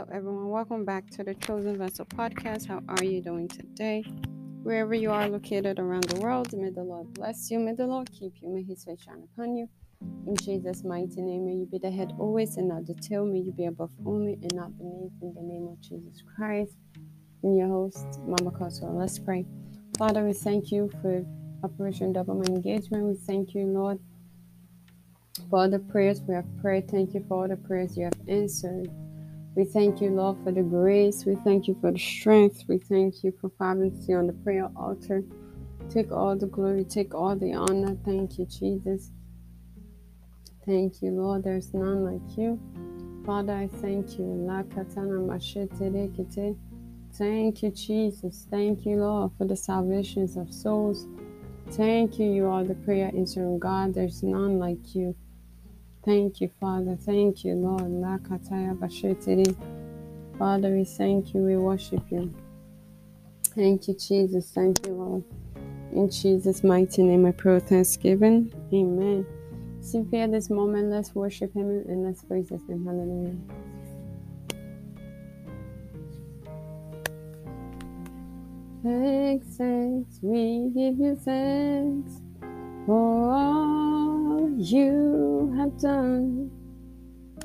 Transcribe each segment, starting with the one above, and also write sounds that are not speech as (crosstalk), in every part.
Hello, everyone. Welcome back to the Chosen Vessel podcast. How are you doing today? Wherever you are located around the world, may the Lord bless you. May the Lord keep you. May His face shine upon you. In Jesus' mighty name, may you be the head always and not the tail. May you be above only and not beneath. In the name of Jesus Christ. In your host, Mama Kosso. Let's pray. Father, we thank you for Operation Double My Engagement. We thank you, Lord, for all the prayers we have prayed. Thank you for all the prayers you have answered. We thank you, Lord, for the grace. We thank you for the strength. We thank you for fervency on the prayer altar. Take all the glory, take all the honor. Thank you, Jesus. Thank you, Lord. There's none like you. Father, I thank you. Thank you, Jesus. Thank you, Lord, for the salvations of souls. Thank you. You are the prayer answering God. There's none like you. Thank you, Father. Thank you, Lord. Father, we thank you. We worship you. Thank you, Jesus. Thank you, Lord. In Jesus' mighty name, I pray thanksgiving. Amen. Simply at this moment, let's worship Him and let's praise His name. Hallelujah. Thanks, thanks, we give you thanks for all you have done.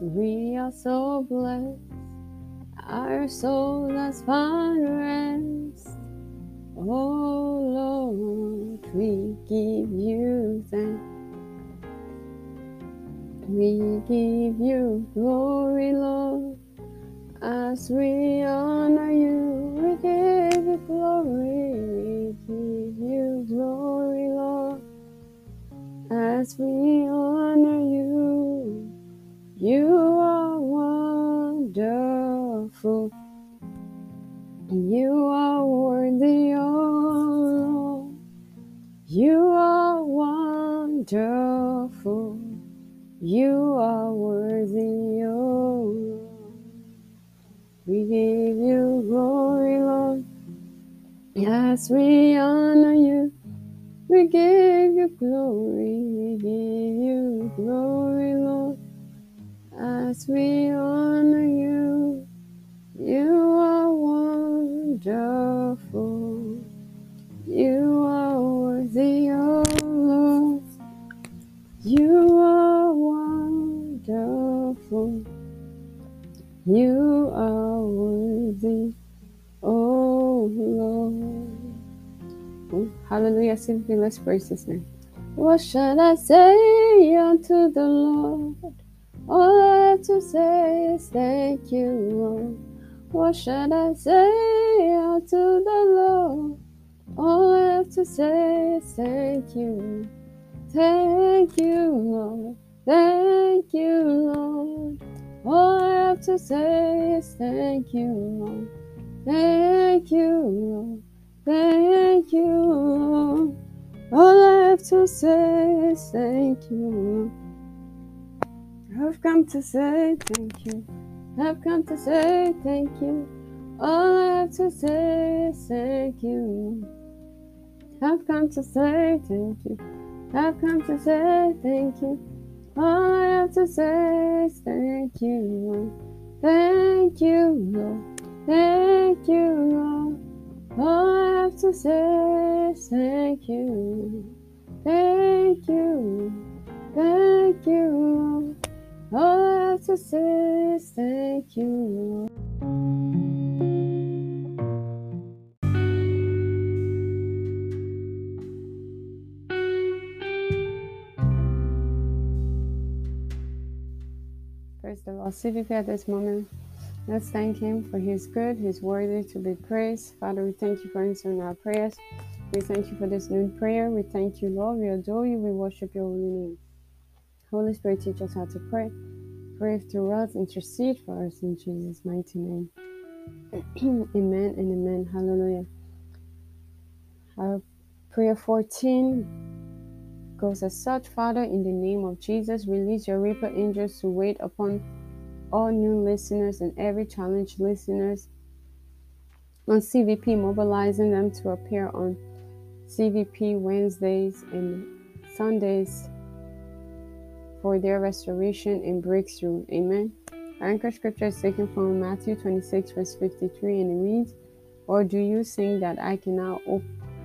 We are so blessed, our soul has found rest. Oh Lord, we give you thanks. We give you glory, Lord, as we honor as we honor you. You are wonderful. You are worthy, oh Lord. You are wonderful. You are worthy, oh Lord. We give you glory, Lord, as we honor you. We give you glory, we give you glory, Lord, as we honor you. Simply let's praise his name. What shall I say unto the Lord? All I have to say is thank you, Lord. What shall I say unto the Lord? All I have to say is thank you. Thank you, Lord. Thank you, Lord. All I have to say is thank you, Lord. Thank you, Lord. Thank you, All I have to say is thank you. I've come to say thank you. I've come to say thank you. All I have to say is thank you. I've come to say thank you. I've come to say thank you. All I have to say is thank you. Thank you, Lord. Thank you, Lord. All I have to say thank you. Thank you. Thank you, All I have to say is thank you, Lord. Praise the Lord. CVP at this moment. Let's thank Him for His good, He's worthy to be praised. Father, we thank you for answering our prayers. We thank you for this noon prayer. We thank you, Lord. We adore you. We worship your holy name. Holy Spirit, teach us how to pray. Pray through us, intercede for us in Jesus' mighty name. (clears throat) amen and amen. Hallelujah. Our prayer 14 goes as such Father, in the name of Jesus, release your reaper angels to wait upon all new listeners and every challenge listeners on CVP, mobilizing them to appear on CVP Wednesdays and Sundays for their restoration and breakthrough. Amen. Our anchor scripture is taken from Matthew 26, verse 53, and it reads, Or do you think that I cannot op-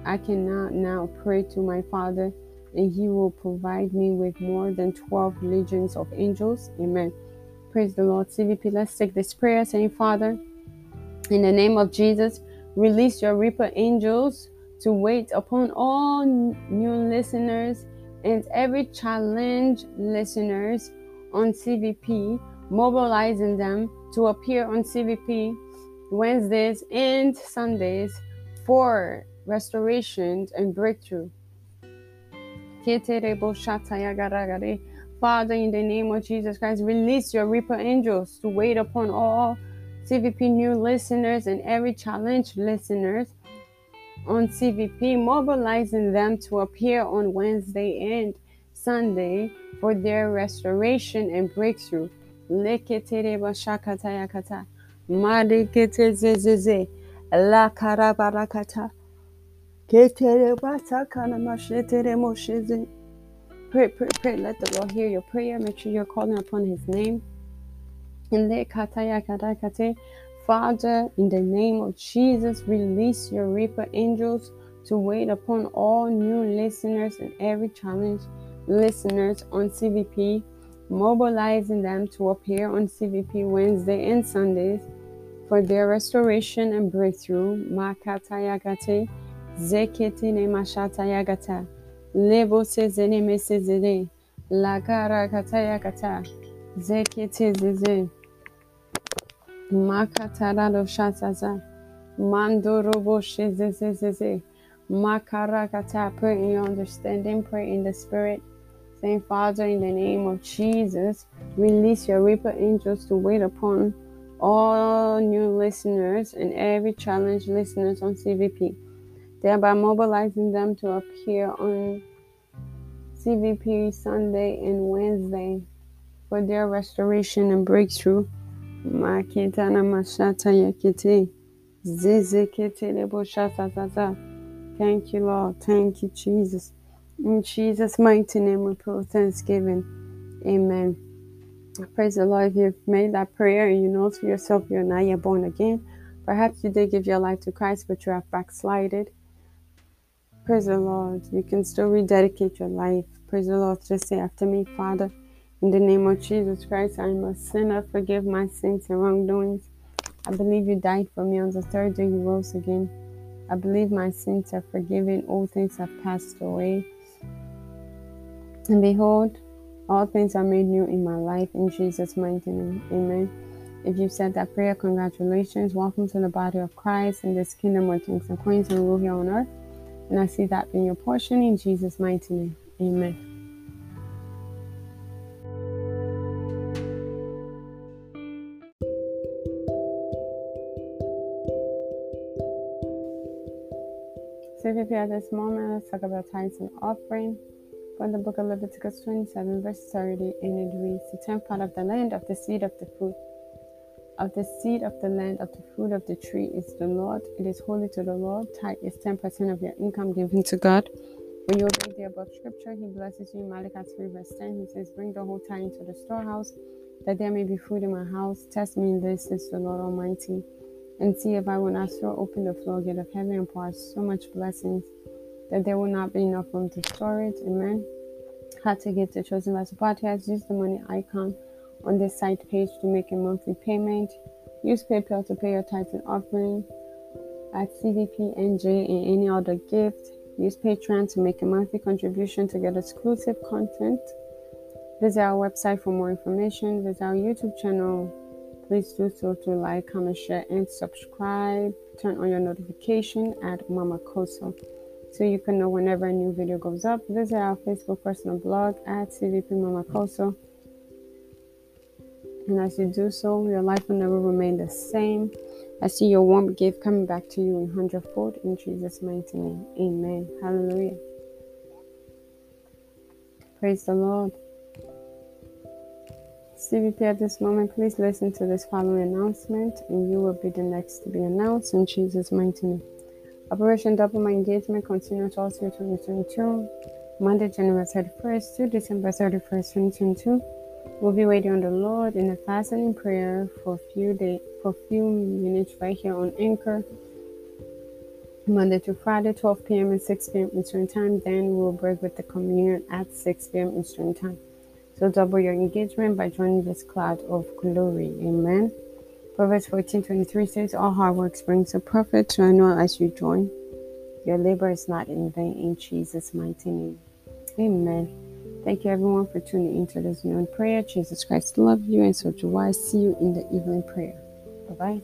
I cannot now pray to my Father, and he will provide me with more than 12 legions of angels? Amen. Praise the Lord. CVP, let's take this prayer, saying, Father, in the name of Jesus, release your reaper angels to wait upon all new listeners and every challenge listeners on CVP, mobilizing them to appear on CVP Wednesdays and Sundays for restorations and breakthrough. Father, in the name of Jesus Christ, release your reaper angels to wait upon all CVP new listeners and every challenge listeners on CVP, mobilizing them to appear on Wednesday and Sunday for their restoration and breakthrough. La. Pray, pray, pray. Let the Lord hear your prayer. Make sure you're calling upon His name. Father, in the name of Jesus, release your reaper angels to wait upon all new listeners and every challenge listeners on CVP, mobilizing them to appear on CVP Wednesday and Sundays for their restoration and breakthrough. Makatayagate, zeketine mashatayagata, lebo sezene mesezene, lagara katayagata, zekete zeze. Makatarado shazaza. Mandorobo Makara kata. Pray in your understanding. Pray in the spirit. Saying, Father, in the name of Jesus, release your reaper angels to wait upon all new listeners and every challenge listeners on CVP, thereby mobilizing them to appear on CVP Sunday and Wednesday for their restoration and breakthrough. Mashata zaza. Thank you, Lord. Thank you, Jesus. In Jesus' mighty name we pray thanksgiving. Amen. Praise the Lord. If you've made that prayer and you know to yourself you're not yet born again, perhaps you did give your life to Christ, but you have backslided. Praise the Lord. You can still rededicate your life. Praise the Lord. Just say after me, Father. In the name of Jesus Christ, I am a sinner. Forgive my sins and wrongdoings. I believe you died for me on the third day you rose again. I believe my sins are forgiven. All things have passed away. And behold, all things are made new in my life in Jesus' mighty name. Amen. If you said that prayer, congratulations. Welcome to the body of Christ in this kingdom where kings and queens and rule here on earth. And I see that being your portion in Jesus' mighty name. Amen. So if you're at this moment, let's talk about tithes and offering. From the book of Leviticus 27, verse 30, and it reads, The tenth part of the land of the seed of the fruit of the seed of the land of the fruit of the tree is the Lord. It is holy to the Lord. Tithe is 10% of your income given to God. When you obey the above scripture, he blesses you. Malachi 3, verse 10, he says, Bring the whole tithe into the storehouse, that there may be food in my house. Test me in this, says the Lord Almighty and see if I will not throw open the floodgate of heaven and pour out so much blessings that there will not be enough room to store it. Amen. How to get the Chosen Vessel podcast. Use the money icon on this site page to make a monthly payment. Use PayPal to pay your tithes and offering at CVP, NJ, and any other gift. Use Patreon to make a monthly contribution to get exclusive content. Visit our website for more information. Visit our YouTube channel Please do so to like, comment, share, and subscribe. Turn on your notification at Mama Kosso so you can know whenever a new video goes up. Visit our Facebook personal blog at CVP Mama Kosso. And as you do so, your life will never remain the same. I see your warm gift coming back to you in hundredfold in Jesus' mighty name. Amen. Hallelujah. Praise the Lord. CVP at this moment, please listen to this following announcement, and you will be the next to be announced in Jesus' mighty name. Operation Double My Engagement continues all through 2022, Monday, January 31st to December 31st, 2022. We'll be waiting on the Lord in a fasting and prayer for a few days, for a few minutes right here on Anchor. Monday to Friday, 12 p.m. and 6 p.m. Eastern Time. Then we'll break with the communion at 6 p.m. Eastern Time. So double your engagement by joining this cloud of glory. Amen. Proverbs 14 23 says, All hard work brings a profit, so I know as you join, your labor is not in vain in Jesus' mighty name. Amen. Thank you everyone for tuning into this new prayer. Jesus Christ love you, and so do I. See you in the evening prayer. Bye bye.